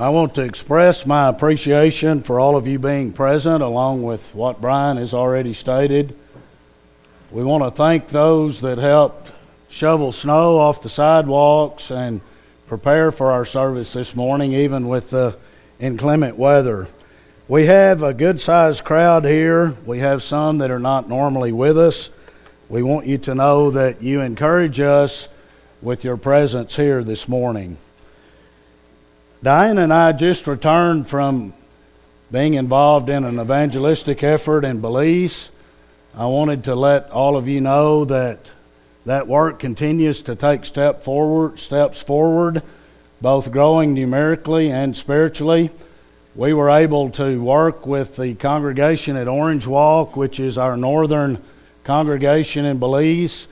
I want to express my appreciation for all of you being present, along with what Brian has already stated. We want to thank those that helped shovel snow off the sidewalks and prepare for our service this morning, even with the inclement weather. We have a good sized crowd here. We have some that are not normally with us. We want you to know that you encourage us with your presence here this morning. Diane and I just returned from being involved in an evangelistic effort in Belize. I wanted to let all of you know that that work continues to take step forward, steps forward, both growing numerically and spiritually. We were able to work with the congregation at Orange Walk, which is our northern congregation in Belize.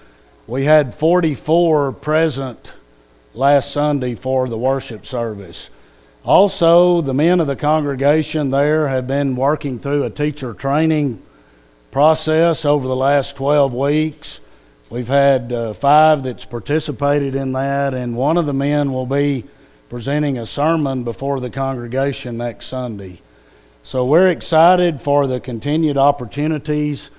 We had 44 present last Sunday for the worship service. Also, the men of the congregation there have been working through a teacher training process over the last 12 weeks. We've had uh, five that's participated in that, and one of the men will be presenting a sermon before the congregation next Sunday. So we're excited for the continued opportunities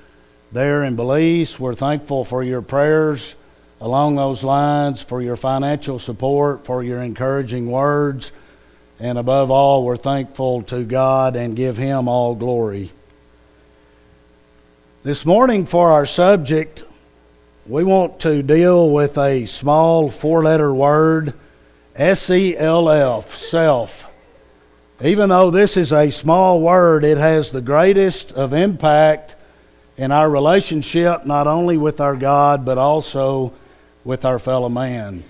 there in Belize. We're thankful for your prayers along those lines, for your financial support, for your encouraging words, and above all, we're thankful to God and give Him all glory. This morning, for our subject, we want to deal with a small four letter word S E L F, self. Even though this is a small word, it has the greatest of impact in our relationship, not only with our God, but also with our fellow man.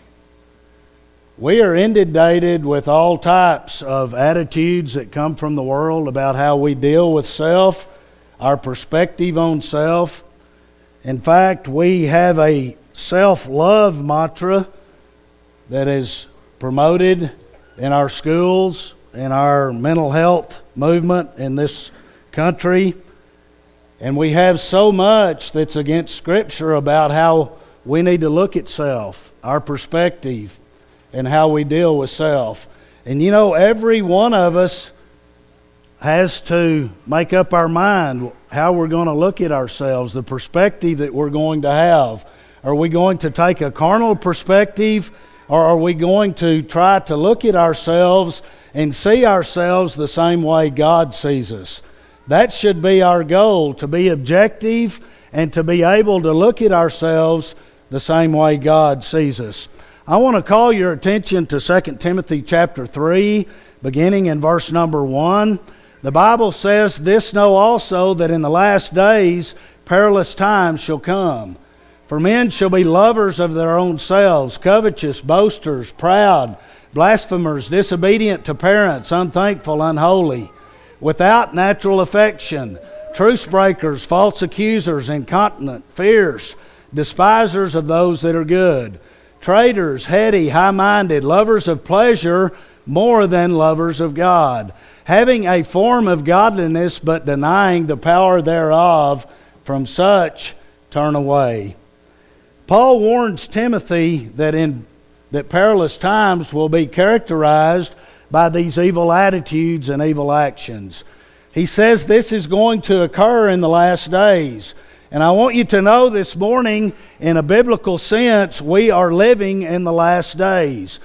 We are inundated with all types of attitudes that come from the world about how we deal with self, our perspective on self. In fact, we have a self love mantra that is promoted in our schools, in our mental health movement in this country. And we have so much that's against Scripture about how we need to look at self, our perspective, and how we deal with self. And you know, every one of us has to make up our mind how we're going to look at ourselves, the perspective that we're going to have. Are we going to take a carnal perspective? Or are we going to try to look at ourselves and see ourselves the same way God sees us? That should be our goal to be objective and to be able to look at ourselves the same way God sees us. I want to call your attention to 2 Timothy chapter 3, beginning in verse number 1. The Bible says, This know also that in the last days perilous times shall come. For men shall be lovers of their own selves, covetous, boasters, proud, blasphemers, disobedient to parents, unthankful, unholy, without natural affection, truce breakers, false accusers, incontinent, fierce, despisers of those that are good, traitors, heady, high minded, lovers of pleasure more than lovers of God, having a form of godliness but denying the power thereof, from such turn away. Paul warns Timothy that in that perilous times will be characterized by these evil attitudes and evil actions. He says this is going to occur in the last days. And I want you to know this morning, in a biblical sense, we are living in the last days.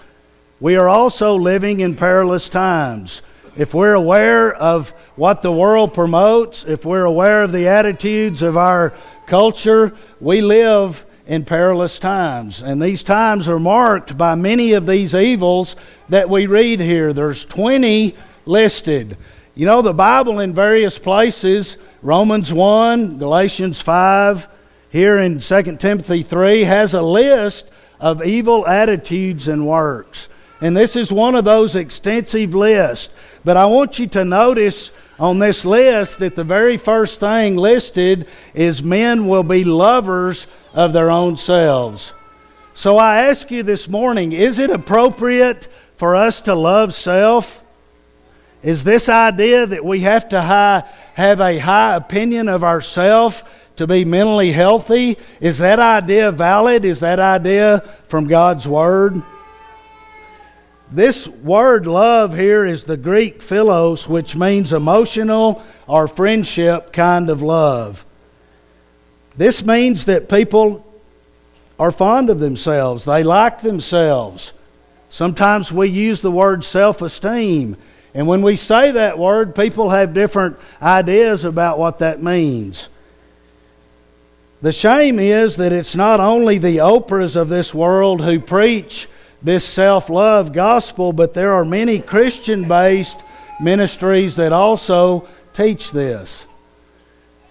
We are also living in perilous times. If we're aware of what the world promotes, if we're aware of the attitudes of our culture, we live in perilous times. And these times are marked by many of these evils that we read here. There's 20 listed. You know, the Bible in various places, Romans 1, Galatians 5, here in 2 Timothy 3, has a list of evil attitudes and works. And this is one of those extensive lists. But I want you to notice on this list that the very first thing listed is men will be lovers of their own selves. So I ask you this morning is it appropriate for us to love self? Is this idea that we have to high, have a high opinion of ourselves to be mentally healthy? Is that idea valid? Is that idea from God's Word? This word love here is the Greek philos, which means emotional or friendship kind of love. This means that people are fond of themselves, they like themselves. Sometimes we use the word self esteem. And when we say that word, people have different ideas about what that means. The shame is that it's not only the Oprahs of this world who preach this self love gospel, but there are many Christian based ministries that also teach this.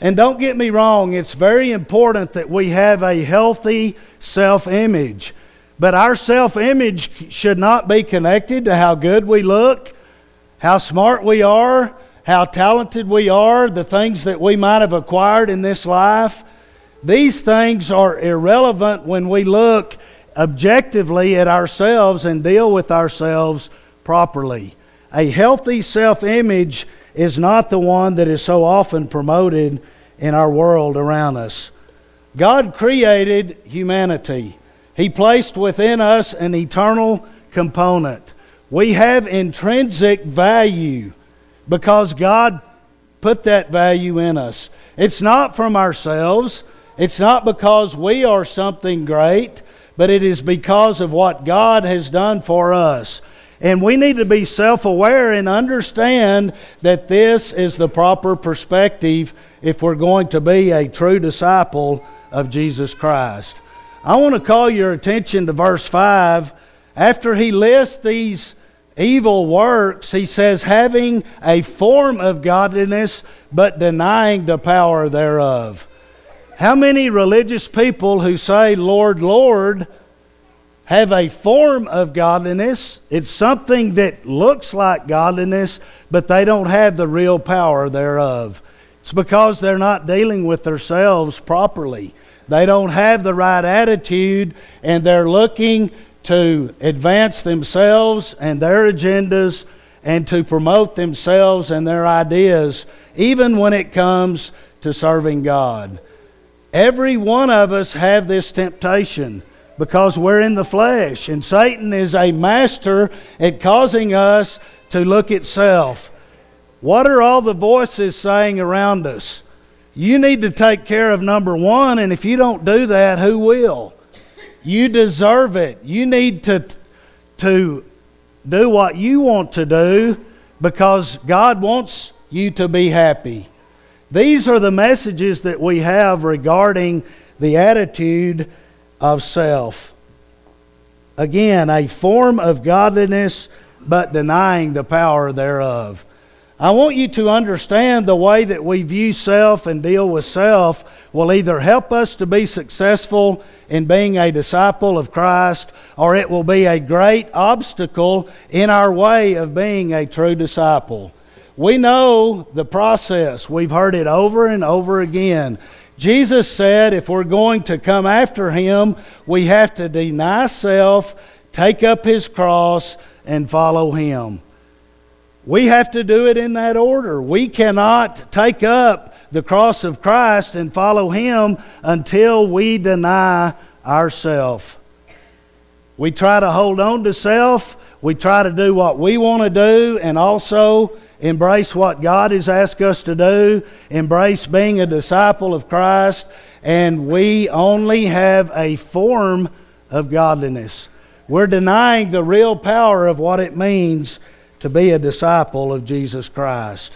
And don't get me wrong, it's very important that we have a healthy self image. But our self image should not be connected to how good we look, how smart we are, how talented we are, the things that we might have acquired in this life. These things are irrelevant when we look objectively at ourselves and deal with ourselves properly. A healthy self image is not the one that is so often promoted in our world around us. God created humanity, He placed within us an eternal component. We have intrinsic value because God put that value in us. It's not from ourselves, it's not because we are something great, but it is because of what God has done for us. And we need to be self aware and understand that this is the proper perspective if we're going to be a true disciple of Jesus Christ. I want to call your attention to verse 5. After he lists these evil works, he says, having a form of godliness, but denying the power thereof. How many religious people who say, Lord, Lord, have a form of godliness. It's something that looks like godliness, but they don't have the real power thereof. It's because they're not dealing with themselves properly. They don't have the right attitude, and they're looking to advance themselves and their agendas and to promote themselves and their ideas, even when it comes to serving God. Every one of us have this temptation because we're in the flesh. And Satan is a master at causing us to look at self. What are all the voices saying around us? You need to take care of number one, and if you don't do that, who will? You deserve it. You need to, to do what you want to do because God wants you to be happy. These are the messages that we have regarding the attitude of self. Again, a form of godliness, but denying the power thereof. I want you to understand the way that we view self and deal with self will either help us to be successful in being a disciple of Christ, or it will be a great obstacle in our way of being a true disciple. We know the process. We've heard it over and over again. Jesus said if we're going to come after him, we have to deny self, take up his cross, and follow him. We have to do it in that order. We cannot take up the cross of Christ and follow him until we deny ourself. We try to hold on to self, we try to do what we want to do, and also embrace what God has asked us to do, embrace being a disciple of Christ, and we only have a form of godliness. We're denying the real power of what it means to be a disciple of Jesus Christ.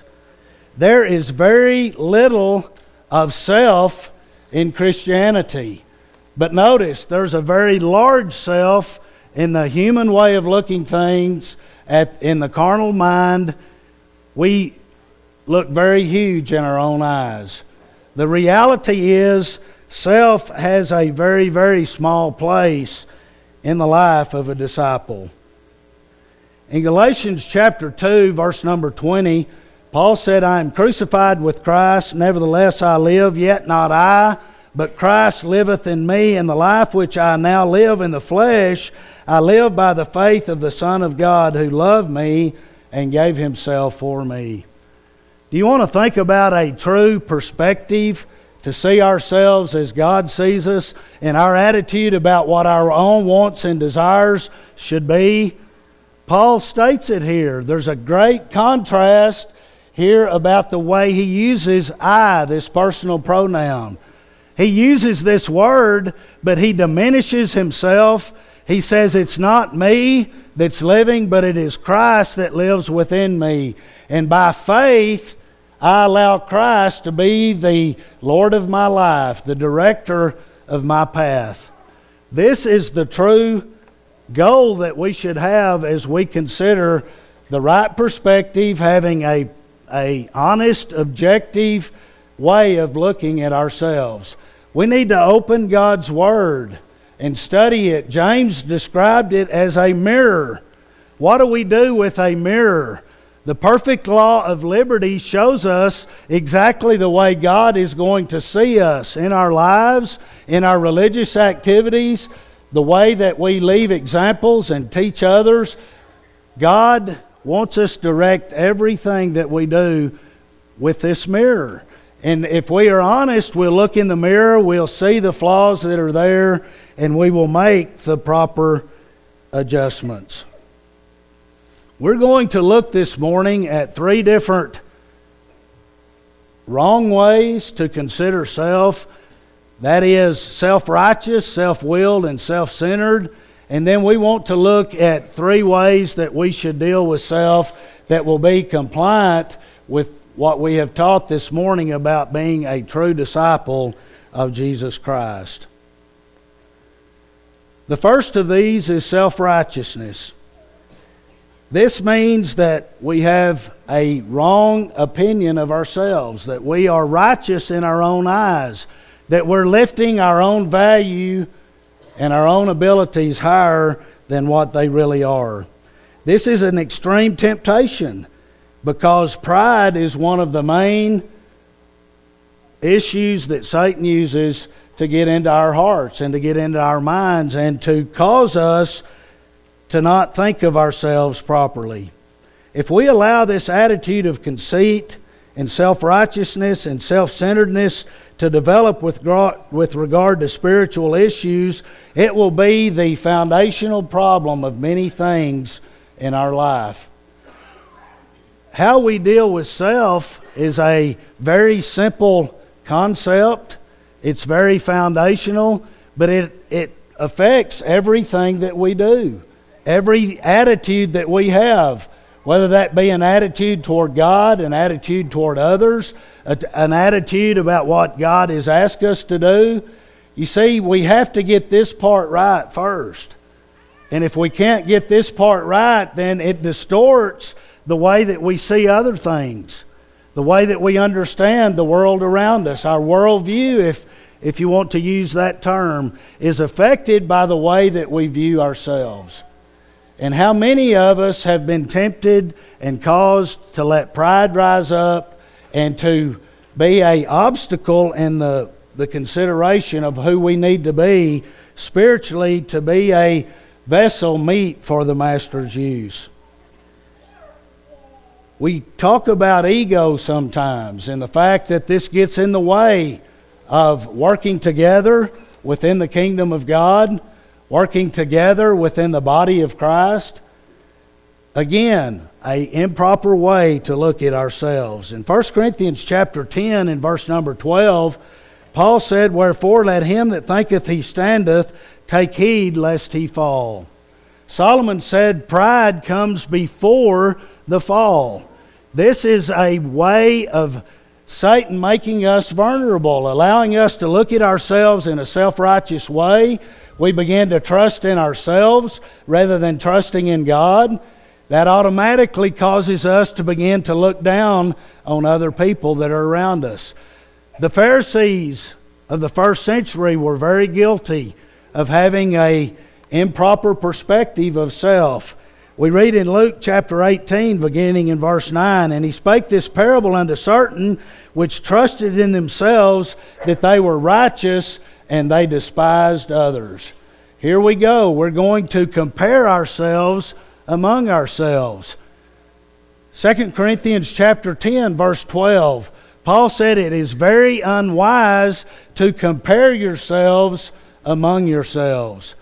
There is very little of self in Christianity. But notice, there's a very large self in the human way of looking things, at, in the carnal mind, we look very huge in our own eyes. The reality is, self has a very, very small place in the life of a disciple. In Galatians chapter 2, verse number 20, Paul said, I am crucified with Christ, nevertheless I live, yet not I, but Christ liveth in me, and the life which I now live in the flesh, I live by the faith of the Son of God who loved me and gave himself for me. Do you want to think about a true perspective to see ourselves as God sees us and our attitude about what our own wants and desires should be? Paul states it here. There's a great contrast here about the way he uses I, this personal pronoun. He uses this word, but he diminishes himself. He says, It's not me that's living, but it is Christ that lives within me. And by faith, I allow Christ to be the Lord of my life, the director of my path. This is the true goal that we should have as we consider the right perspective, having a, a honest, objective way of looking at ourselves. We need to open God's Word and study it. James described it as a mirror. What do we do with a mirror? The perfect law of liberty shows us exactly the way God is going to see us in our lives, in our religious activities, the way that we leave examples and teach others. God wants us to direct everything that we do with this mirror. And if we are honest, we'll look in the mirror, we'll see the flaws that are there, and we will make the proper adjustments. We're going to look this morning at three different wrong ways to consider self. That is self righteous, self willed, and self centered. And then we want to look at three ways that we should deal with self that will be compliant with what we have taught this morning about being a true disciple of Jesus Christ. The first of these is self righteousness. This means that we have a wrong opinion of ourselves, that we are righteous in our own eyes, that we're lifting our own value and our own abilities higher than what they really are. This is an extreme temptation because pride is one of the main issues that Satan uses to get into our hearts and to get into our minds and to cause us to not think of ourselves properly. If we allow this attitude of conceit and self righteousness and self centeredness to develop with, with regard to spiritual issues, it will be the foundational problem of many things in our life. How we deal with self is a very simple concept. It's very foundational, but it, it affects everything that we do every attitude that we have, whether that be an attitude toward God, an attitude toward others, an attitude about what God has asked us to do. You see, we have to get this part right first. And if we can't get this part right, then it distorts the way that we see other things, the way that we understand the world around us. Our worldview, if, if you want to use that term, is affected by the way that we view ourselves. And how many of us have been tempted and caused to let pride rise up and to be a obstacle in the, the consideration of who we need to be spiritually to be a vessel meet for the master's use. We talk about ego sometimes and the fact that this gets in the way of working together within the kingdom of God working together within the body of Christ. Again, a improper way to look at ourselves. In 1 Corinthians chapter 10 and verse number 12, Paul said, Wherefore let him that thinketh he standeth take heed lest he fall. Solomon said, Pride comes before the fall. This is a way of Satan making us vulnerable, allowing us to look at ourselves in a self righteous way, we begin to trust in ourselves rather than trusting in God, that automatically causes us to begin to look down on other people that are around us. The Pharisees of the first century were very guilty of having a improper perspective of self. We read in Luke chapter 18, beginning in verse 9, and he spake this parable unto certain which trusted in themselves that they were righteous and they despised others. Here we go. We're going to compare ourselves among ourselves. 2 Corinthians chapter 10 verse 12. Paul said it is very unwise to compare yourselves among yourselves.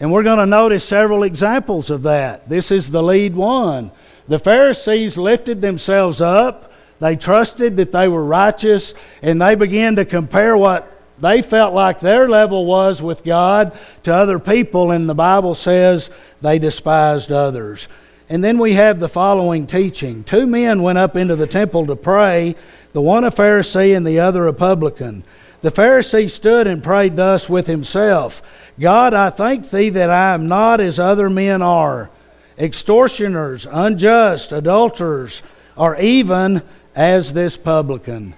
And we're going to notice several examples of that. This is the lead one. The Pharisees lifted themselves up, they trusted that they were righteous, and they began to compare what they felt like their level was with God to other people, and the Bible says they despised others. And then we have the following teaching Two men went up into the temple to pray, the one a Pharisee and the other a publican. The Pharisee stood and prayed thus with himself God, I thank thee that I am not as other men are, extortioners, unjust, adulterers, or even as this publican.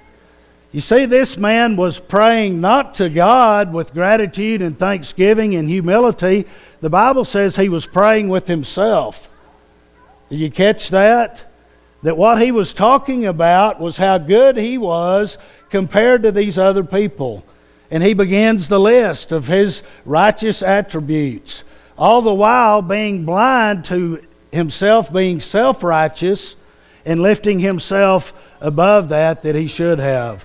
You see, this man was praying not to God with gratitude and thanksgiving and humility. The Bible says he was praying with himself. Did you catch that? That what he was talking about was how good he was compared to these other people. And he begins the list of his righteous attributes, all the while being blind to himself being self righteous and lifting himself above that that he should have.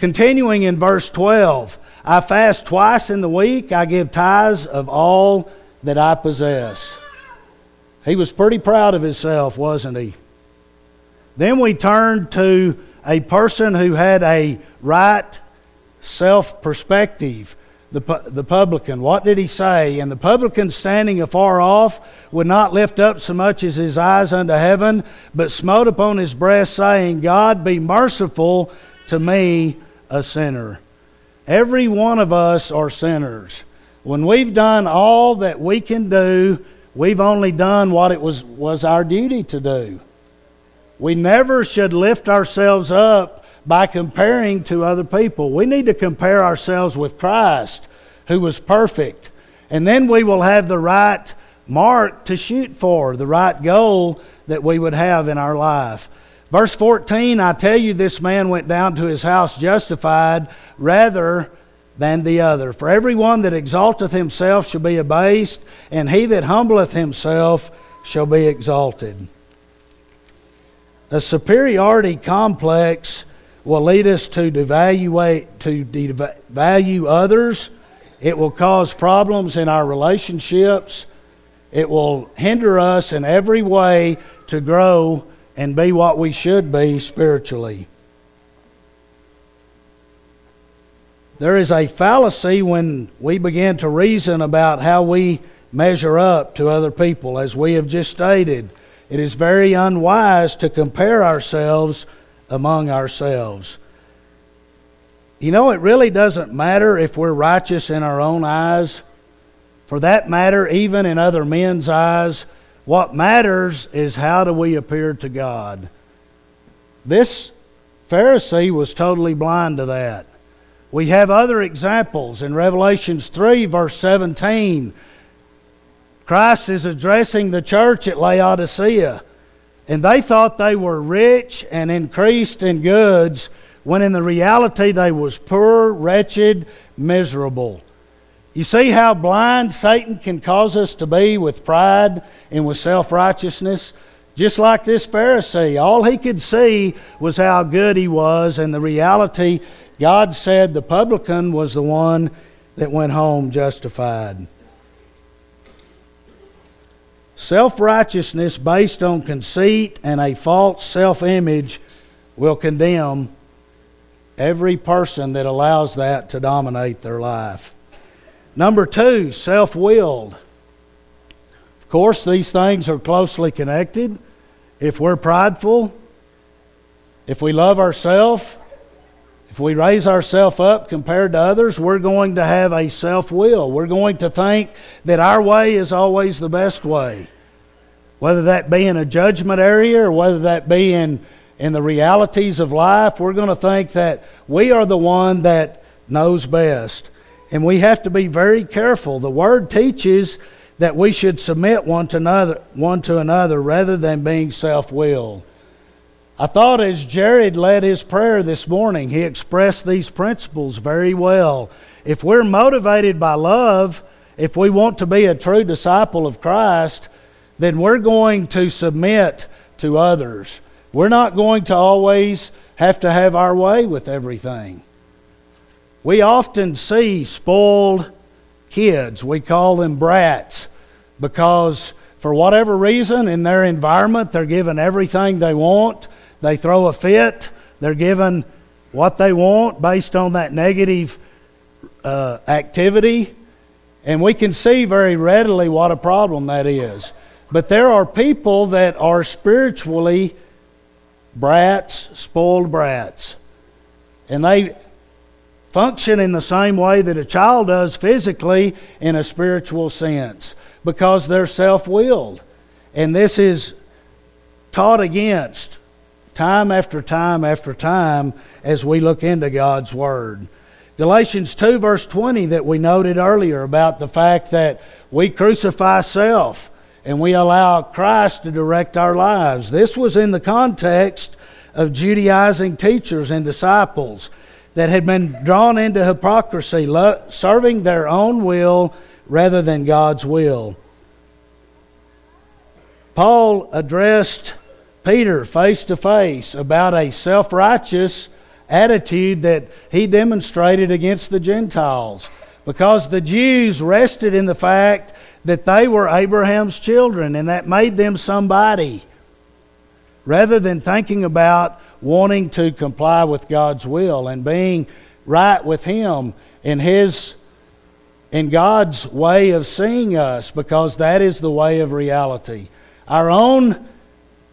Continuing in verse 12, I fast twice in the week, I give tithes of all that I possess. He was pretty proud of himself, wasn't he? Then we turn to a person who had a right self perspective, the, the publican. What did he say? And the publican, standing afar off, would not lift up so much as his eyes unto heaven, but smote upon his breast, saying, God be merciful to me, a sinner. Every one of us are sinners. When we've done all that we can do, we've only done what it was, was our duty to do. We never should lift ourselves up by comparing to other people. We need to compare ourselves with Christ, who was perfect. And then we will have the right mark to shoot for, the right goal that we would have in our life. Verse 14 I tell you, this man went down to his house justified rather than the other. For every one that exalteth himself shall be abased, and he that humbleth himself shall be exalted. A superiority complex will lead us to devaluate to devalue others. It will cause problems in our relationships. It will hinder us in every way to grow and be what we should be spiritually. There is a fallacy when we begin to reason about how we measure up to other people. As we have just stated, it is very unwise to compare ourselves among ourselves. You know, it really doesn't matter if we're righteous in our own eyes. For that matter, even in other men's eyes, what matters is how do we appear to God. This Pharisee was totally blind to that. We have other examples in Revelations 3, verse 17. Christ is addressing the church at Laodicea, and they thought they were rich and increased in goods, when in the reality they was poor, wretched, miserable. You see how blind Satan can cause us to be with pride and with self righteousness? Just like this Pharisee, all he could see was how good he was, and the reality, God said the publican was the one that went home justified. Self righteousness based on conceit and a false self image will condemn every person that allows that to dominate their life. Number two, self willed. Of course, these things are closely connected. If we're prideful, if we love ourselves, if we raise ourselves up compared to others, we're going to have a self will. We're going to think that our way is always the best way. Whether that be in a judgment area or whether that be in, in the realities of life, we're going to think that we are the one that knows best. And we have to be very careful. The Word teaches that we should submit one to another, one to another rather than being self willed. I thought as Jared led his prayer this morning, he expressed these principles very well. If we're motivated by love, if we want to be a true disciple of Christ, then we're going to submit to others. We're not going to always have to have our way with everything. We often see spoiled, kids. We call them brats because, for whatever reason, in their environment, they're given everything they want. They throw a fit. They're given what they want based on that negative uh, activity. And we can see very readily what a problem that is. But there are people that are spiritually brats, spoiled brats. And they function in the same way that a child does physically in a spiritual sense because they're self willed. And this is taught against time after time after time as we look into God's Word. Galatians 2, verse 20, that we noted earlier about the fact that we crucify self and we allow Christ to direct our lives. This was in the context of Judaizing teachers and disciples that had been drawn into hypocrisy, serving their own will rather than God's will. Paul addressed Peter face to face about a self righteous attitude that he demonstrated against the Gentiles because the Jews rested in the fact that they were Abraham's children and that made them somebody rather than thinking about wanting to comply with God's will and being right with him in his in God's way of seeing us because that is the way of reality. Our own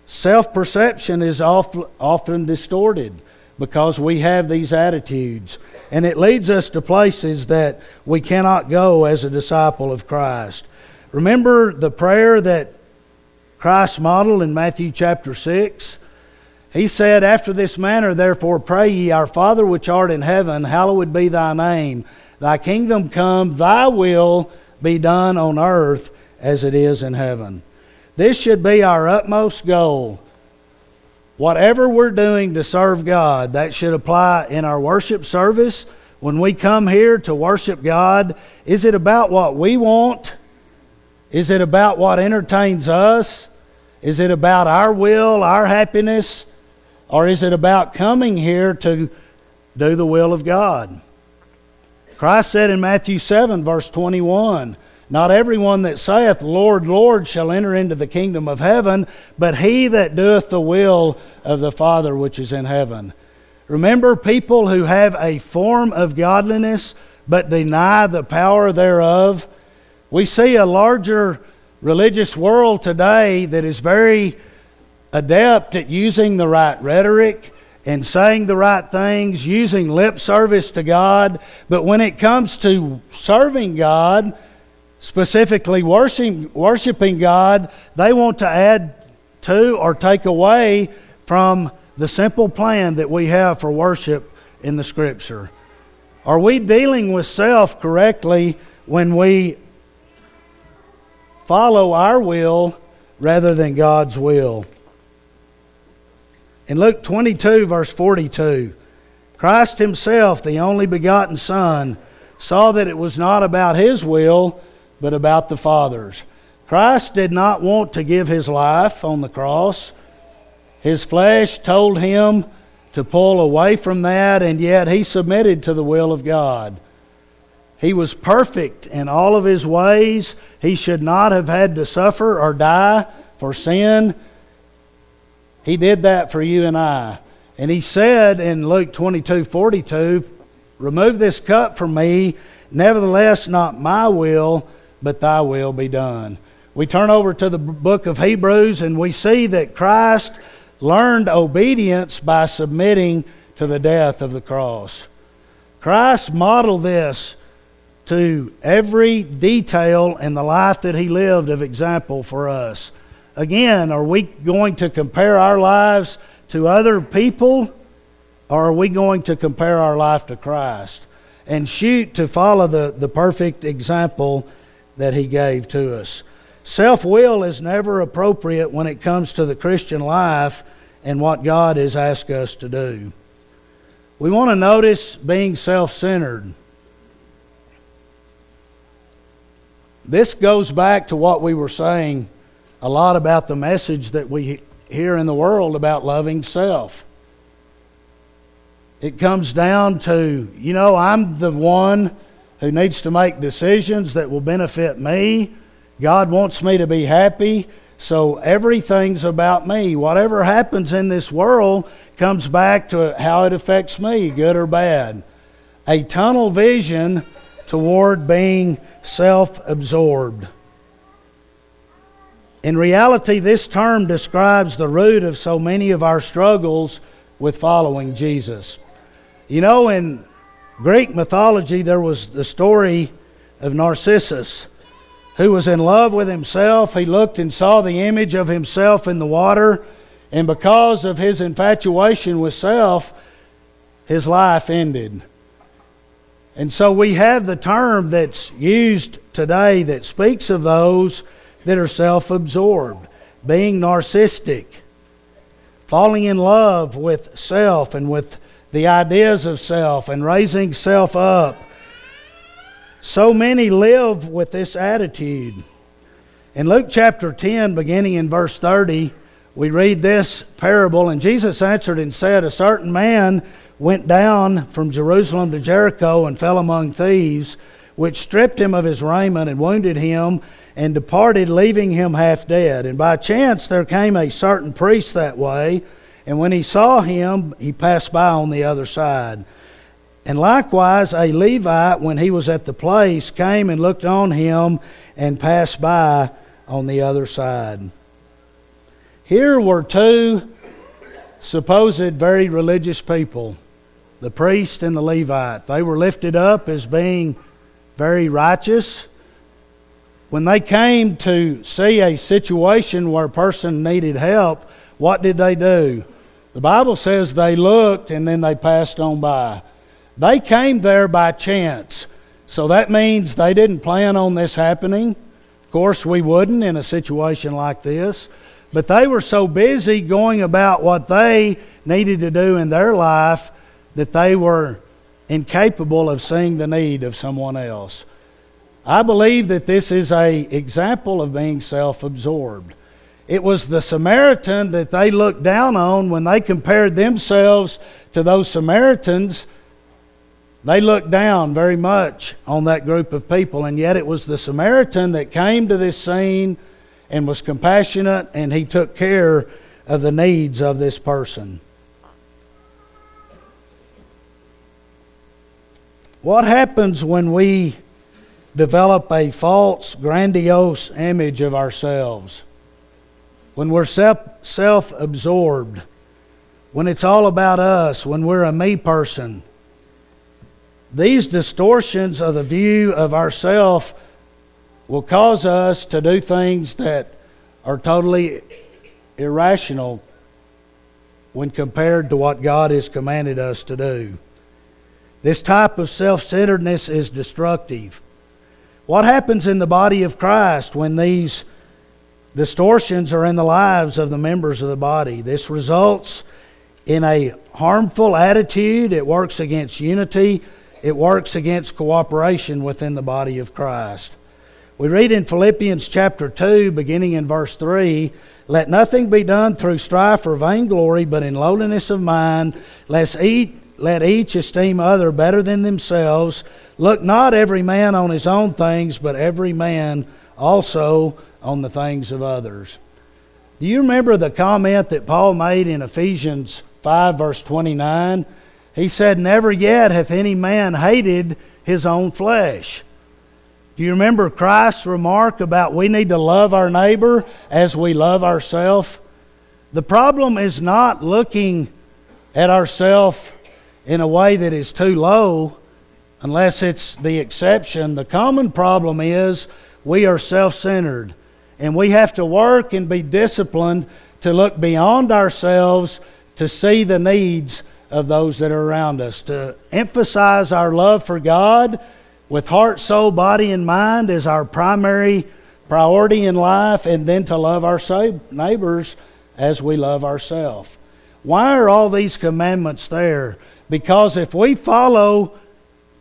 self perception is often distorted because we have these attitudes. And it leads us to places that we cannot go as a disciple of Christ. Remember the prayer that Christ modeled in Matthew chapter 6? He said, After this manner, therefore, pray ye, Our Father which art in heaven, hallowed be thy name. Thy kingdom come, thy will be done on earth as it is in heaven. This should be our utmost goal Whatever we're doing to serve God, that should apply in our worship service. When we come here to worship God, is it about what we want? Is it about what entertains us? Is it about our will, our happiness? Or is it about coming here to do the will of God? Christ said in Matthew 7, verse 21, not everyone that saith, Lord, Lord, shall enter into the kingdom of heaven, but he that doeth the will of the Father which is in heaven. Remember, people who have a form of godliness but deny the power thereof. We see a larger religious world today that is very adept at using the right rhetoric and saying the right things, using lip service to God. But when it comes to serving God, specifically worshiping, worshiping God, they want to add to or take away from the simple plan that we have for worship in the Scripture. Are we dealing with self correctly when we follow our will rather than God's will? In Luke 22, verse 42, Christ Himself, the only begotten Son, saw that it was not about His will but about the Father's. Christ did not want to give his life on the cross. His flesh told him to pull away from that, and yet he submitted to the will of God. He was perfect in all of his ways. He should not have had to suffer or die for sin. He did that for you and I. And he said in Luke 22 42, Remove this cup from me, nevertheless, not my will but thy will be done. We turn over to the book of Hebrews and we see that Christ learned obedience by submitting to the death of the cross. Christ modeled this to every detail in the life that he lived of example for us. Again, are we going to compare our lives to other people or are we going to compare our life to Christ and shoot to follow the, the perfect example that He gave to us. Self will is never appropriate when it comes to the Christian life and what God has asked us to do. We want to notice being self centered. This goes back to what we were saying a lot about the message that we hear in the world about loving self. It comes down to, you know, I'm the one who needs to make decisions that will benefit me. God wants me to be happy. So everything's about me. Whatever happens in this world comes back to how it affects me, good or bad. A tunnel vision toward being self absorbed. In reality, this term describes the root of so many of our struggles with following Jesus. You know, in Greek mythology, there was the story of Narcissus who was in love with himself. He looked and saw the image of himself in the water, and because of his infatuation with self, his life ended. And so we have the term that's used today that speaks of those that are self absorbed, being narcissistic, falling in love with self and with the ideas of self and raising self up so many live with this attitude. In Luke chapter 10, beginning in verse 30, we read this parable, and Jesus answered and said, A certain man went down from Jerusalem to Jericho and fell among thieves, which stripped him of his raiment and wounded him and departed, leaving him half dead. And by chance there came a certain priest that way, and when he saw him, he passed by on the other side. And likewise, a Levite, when he was at the place, came and looked on him and passed by on the other side. Here were two supposed very religious people the priest and the Levite. They were lifted up as being very righteous. When they came to see a situation where a person needed help, what did they do? The Bible says they looked and then they passed on by. They came there by chance. So that means they didn't plan on this happening. Of course, we wouldn't in a situation like this. But they were so busy going about what they needed to do in their life that they were incapable of seeing the need of someone else. I believe that this is a example of being self-absorbed. It was the Samaritan that they looked down on when they compared themselves to those Samaritans they looked down very much on that group of people, and yet it was the Samaritan that came to this scene and was compassionate, and he took care of the needs of this person. What happens when we develop a false, grandiose image of ourselves? When we're self absorbed? When it's all about us? When we're a me person? These distortions of the view of ourself will cause us to do things that are totally irrational when compared to what God has commanded us to do. This type of self centeredness is destructive. What happens in the body of Christ when these distortions are in the lives of the members of the body? This results in a harmful attitude, it works against unity it works against cooperation within the body of Christ. We read in Philippians chapter 2, beginning in verse 3 Let nothing be done through strife or vainglory, but in lowliness of mind, lest eat, let each esteem other better than themselves. Look not every man on his own things, but every man also on the things of others. Do you remember the comment that Paul made in Ephesians 5, verse 29? He said, Never yet hath any man hated his own flesh. Do you remember Christ's remark about we need to love our neighbor as we love ourselves? The problem is not looking at ourselves in a way that is too low, unless it's the exception. The common problem is we are self centered, and we have to work and be disciplined to look beyond ourselves to see the needs of those that are around us. To emphasize our love for God with heart, soul, body, and mind as our primary priority in life, and then to love our neighbors as we love ourselves. Why are all these commandments there? Because if we follow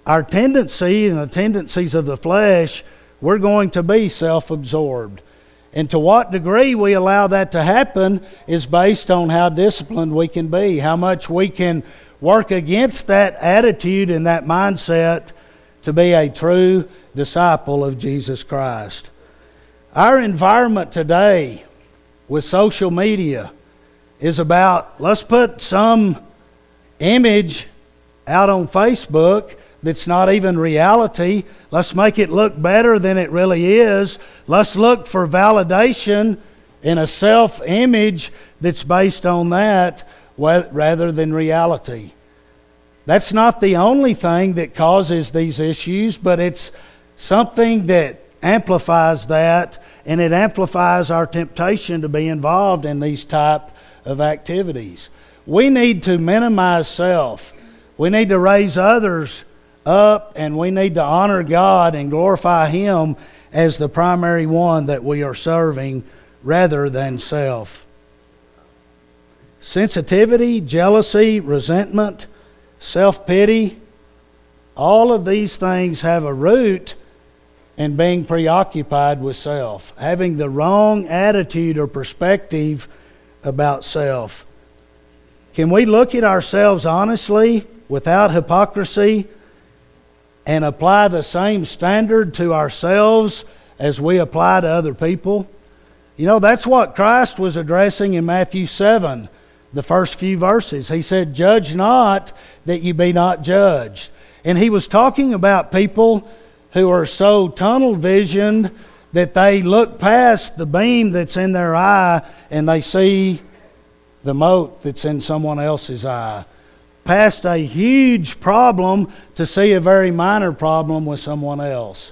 our tendency and the tendencies of the flesh, we're going to be self absorbed. And to what degree we allow that to happen is based on how disciplined we can be, how much we can work against that attitude and that mindset to be a true disciple of Jesus Christ. Our environment today with social media is about let's put some image out on Facebook that's not even reality. Let's make it look better than it really is. Let's look for validation in a self image that's based on that rather than reality. That's not the only thing that causes these issues, but it's something that amplifies that and it amplifies our temptation to be involved in these type of activities. We need to minimize self. We need to raise others up and we need to honor God and glorify Him as the primary one that we are serving rather than self. Sensitivity, jealousy, resentment, self pity, all of these things have a root in being preoccupied with self, having the wrong attitude or perspective about self. Can we look at ourselves honestly without hypocrisy and apply the same standard to ourselves as we apply to other people? You know, that's what Christ was addressing in Matthew 7, the first few verses. He said, Judge not that you be not judged. And he was talking about people who are so tunnel visioned that they look past the beam that's in their eye and they see the mote that's in someone else's eye. Past a huge problem to see a very minor problem with someone else.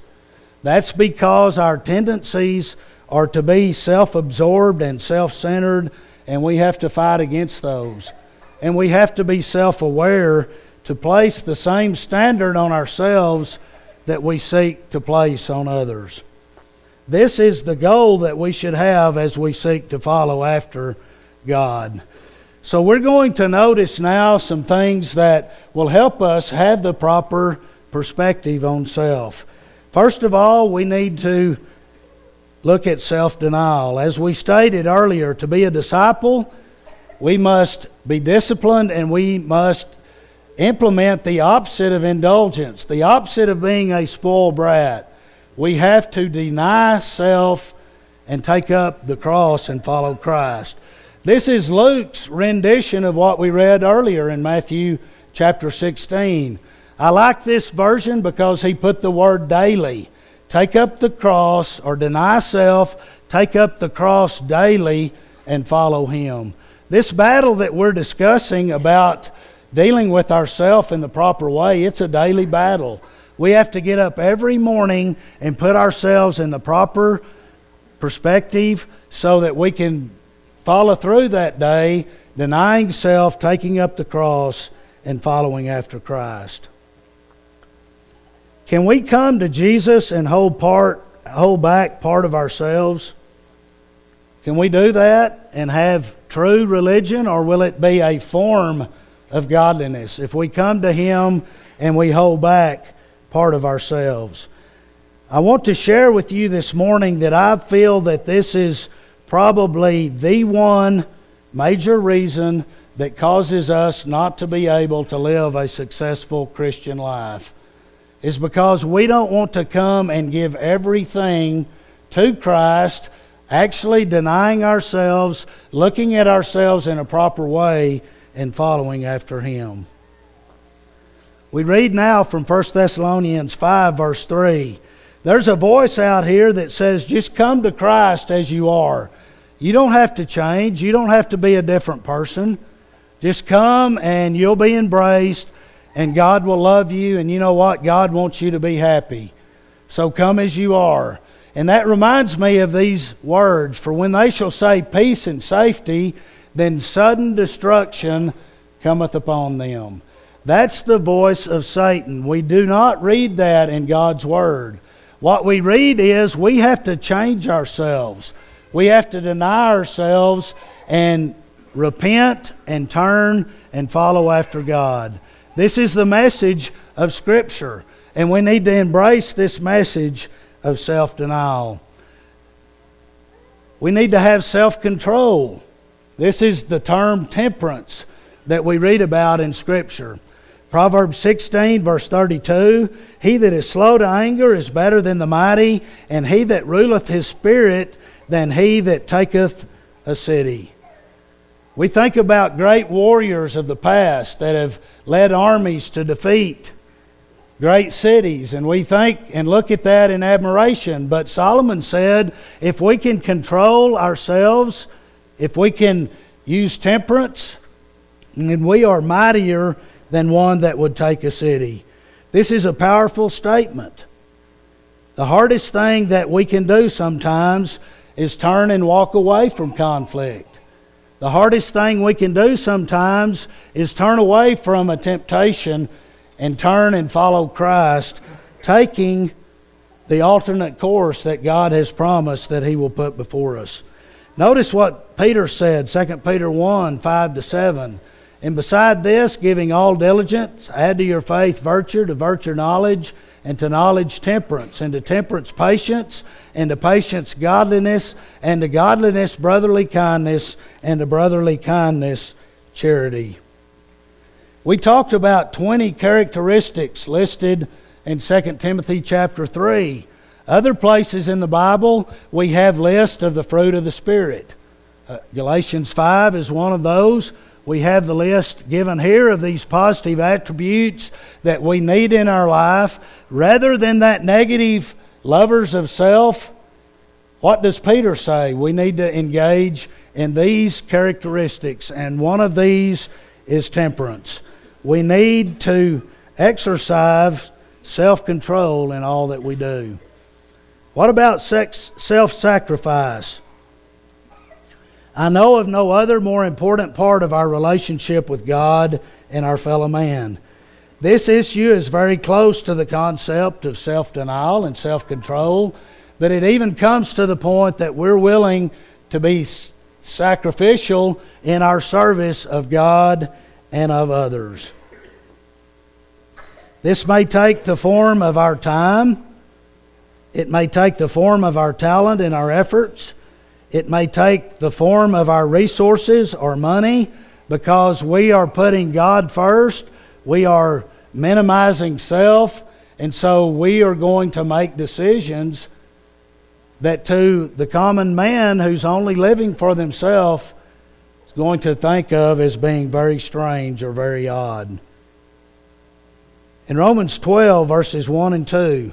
That's because our tendencies are to be self absorbed and self centered, and we have to fight against those. And we have to be self aware to place the same standard on ourselves that we seek to place on others. This is the goal that we should have as we seek to follow after God. So, we're going to notice now some things that will help us have the proper perspective on self. First of all, we need to look at self denial. As we stated earlier, to be a disciple, we must be disciplined and we must implement the opposite of indulgence, the opposite of being a spoiled brat. We have to deny self and take up the cross and follow Christ. This is Luke's rendition of what we read earlier in Matthew chapter 16. I like this version because he put the word daily. Take up the cross or deny self, take up the cross daily and follow him. This battle that we're discussing about dealing with ourself in the proper way, it's a daily battle. We have to get up every morning and put ourselves in the proper perspective so that we can follow through that day, denying self, taking up the cross, and following after Christ. Can we come to Jesus and hold part hold back part of ourselves? Can we do that and have true religion or will it be a form of godliness if we come to Him and we hold back part of ourselves. I want to share with you this morning that I feel that this is probably the one major reason that causes us not to be able to live a successful Christian life is because we don't want to come and give everything to Christ, actually denying ourselves, looking at ourselves in a proper way, and following after him. We read now from 1 Thessalonians 5, verse 3. There's a voice out here that says, just come to Christ as you are. You don't have to change, you don't have to be a different person. Just come and you'll be embraced, and God will love you. And you know what? God wants you to be happy. So come as you are. And that reminds me of these words For when they shall say peace and safety, then sudden destruction cometh upon them. That's the voice of Satan. We do not read that in God's Word. What we read is we have to change ourselves. We have to deny ourselves and repent and turn and follow after God. This is the message of Scripture, and we need to embrace this message of self denial. We need to have self control. This is the term temperance that we read about in Scripture. Proverbs 16, verse 32 He that is slow to anger is better than the mighty, and he that ruleth his spirit than he that taketh a city. We think about great warriors of the past that have led armies to defeat great cities, and we think and look at that in admiration. But Solomon said if we can control ourselves, if we can use temperance, then we are mightier than one that would take a city. This is a powerful statement. The hardest thing that we can do sometimes is turn and walk away from conflict. The hardest thing we can do sometimes is turn away from a temptation and turn and follow Christ, taking the alternate course that God has promised that He will put before us. Notice what Peter said, 2 Peter 1 5 to 7. And beside this, giving all diligence, add to your faith virtue, to virtue knowledge, and to knowledge temperance, and to temperance patience, and to patience godliness, and to godliness brotherly kindness, and to brotherly kindness charity. We talked about 20 characteristics listed in 2 Timothy chapter 3. Other places in the Bible, we have lists of the fruit of the Spirit. Uh, Galatians 5 is one of those. We have the list given here of these positive attributes that we need in our life. Rather than that negative lovers of self, what does Peter say? We need to engage in these characteristics, and one of these is temperance. We need to exercise self control in all that we do. What about self sacrifice? I know of no other more important part of our relationship with God and our fellow man. This issue is very close to the concept of self denial and self control, but it even comes to the point that we're willing to be sacrificial in our service of God and of others. This may take the form of our time, it may take the form of our talent and our efforts, it may take the form of our resources or money because we are putting God first, we are minimizing self, and so we are going to make decisions that to the common man who's only living for themselves is going to think of as being very strange or very odd. In Romans 12, verses 1 and 2,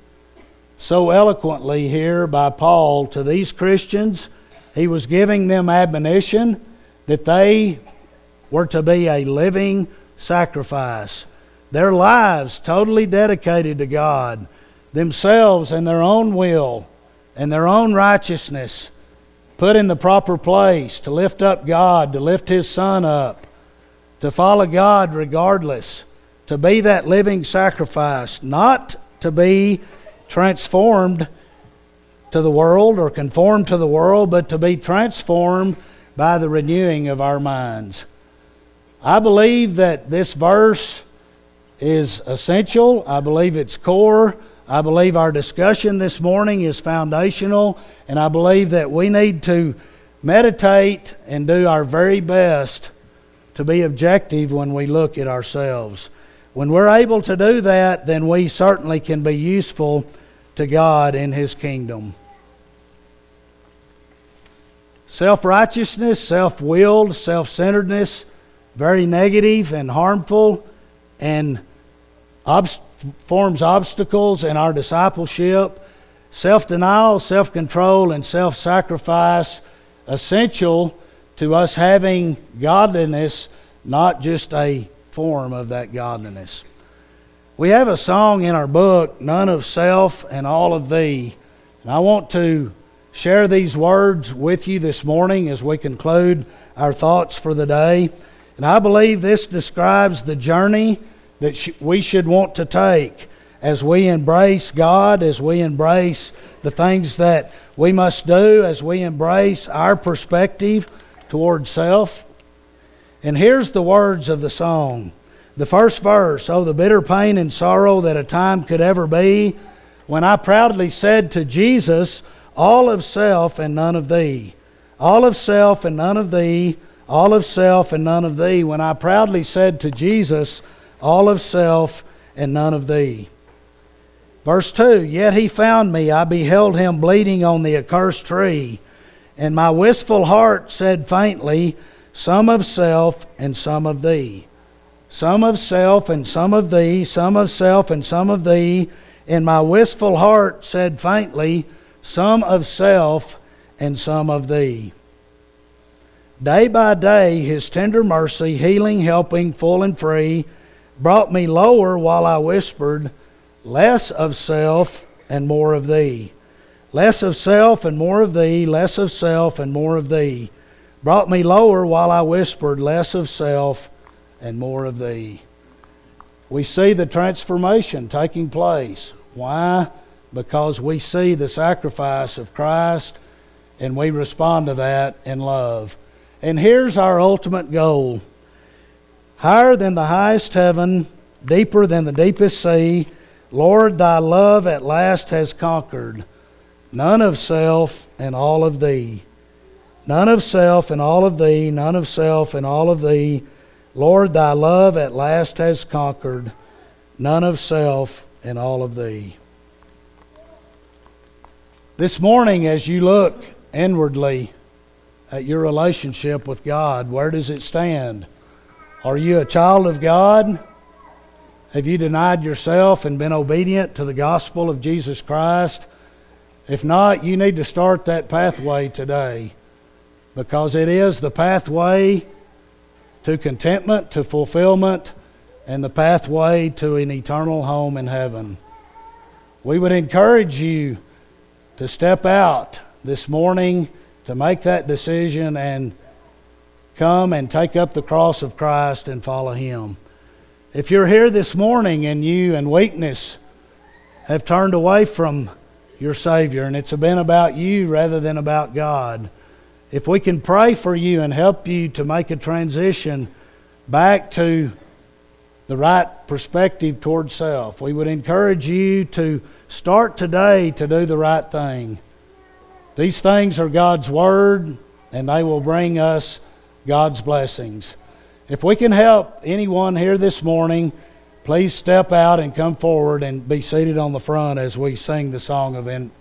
so eloquently here by Paul to these Christians. He was giving them admonition that they were to be a living sacrifice. Their lives totally dedicated to God, themselves and their own will and their own righteousness put in the proper place to lift up God, to lift His Son up, to follow God regardless, to be that living sacrifice, not to be transformed to the world or conformed to the world, but to be transformed by the renewing of our minds. I believe that this verse is essential. I believe it's core. I believe our discussion this morning is foundational, and I believe that we need to meditate and do our very best to be objective when we look at ourselves. When we're able to do that, then we certainly can be useful to God in His kingdom. Self righteousness, self willed, self centeredness, very negative and harmful, and forms obstacles in our discipleship. Self denial, self control, and self sacrifice essential to us having godliness, not just a form of that godliness. We have a song in our book, None of Self and All of Thee. And I want to share these words with you this morning as we conclude our thoughts for the day. And I believe this describes the journey that we should want to take. as we embrace God, as we embrace the things that we must do, as we embrace our perspective toward self. And here's the words of the song. The first verse Oh, the bitter pain and sorrow that a time could ever be when I proudly said to Jesus, All of self and none of thee. All of self and none of thee. All of self and none of thee. When I proudly said to Jesus, All of self and none of thee. Verse 2 Yet he found me, I beheld him bleeding on the accursed tree, and my wistful heart said faintly, Some of self and some of thee. Some of self and some of thee, some of self and some of thee. And my wistful heart said faintly, Some of self and some of thee. Day by day, his tender mercy, healing, helping, full and free, brought me lower while I whispered, Less of self and more of thee. Less of self and more of thee, less of self and more of thee. Brought me lower while I whispered, Less of self and more of thee. We see the transformation taking place. Why? Because we see the sacrifice of Christ and we respond to that in love. And here's our ultimate goal higher than the highest heaven, deeper than the deepest sea Lord, thy love at last has conquered none of self and all of thee. None of self and all of thee, none of self and all of thee. Lord, thy love at last has conquered none of self and all of thee. This morning, as you look inwardly at your relationship with God, where does it stand? Are you a child of God? Have you denied yourself and been obedient to the gospel of Jesus Christ? If not, you need to start that pathway today because it is the pathway to contentment, to fulfillment, and the pathway to an eternal home in heaven. We would encourage you to step out this morning to make that decision and come and take up the cross of Christ and follow Him. If you're here this morning and you, in weakness, have turned away from your Savior and it's been about you rather than about God, if we can pray for you and help you to make a transition back to the right perspective toward self, we would encourage you to start today to do the right thing. These things are God's Word, and they will bring us God's blessings. If we can help anyone here this morning, please step out and come forward and be seated on the front as we sing the song of in-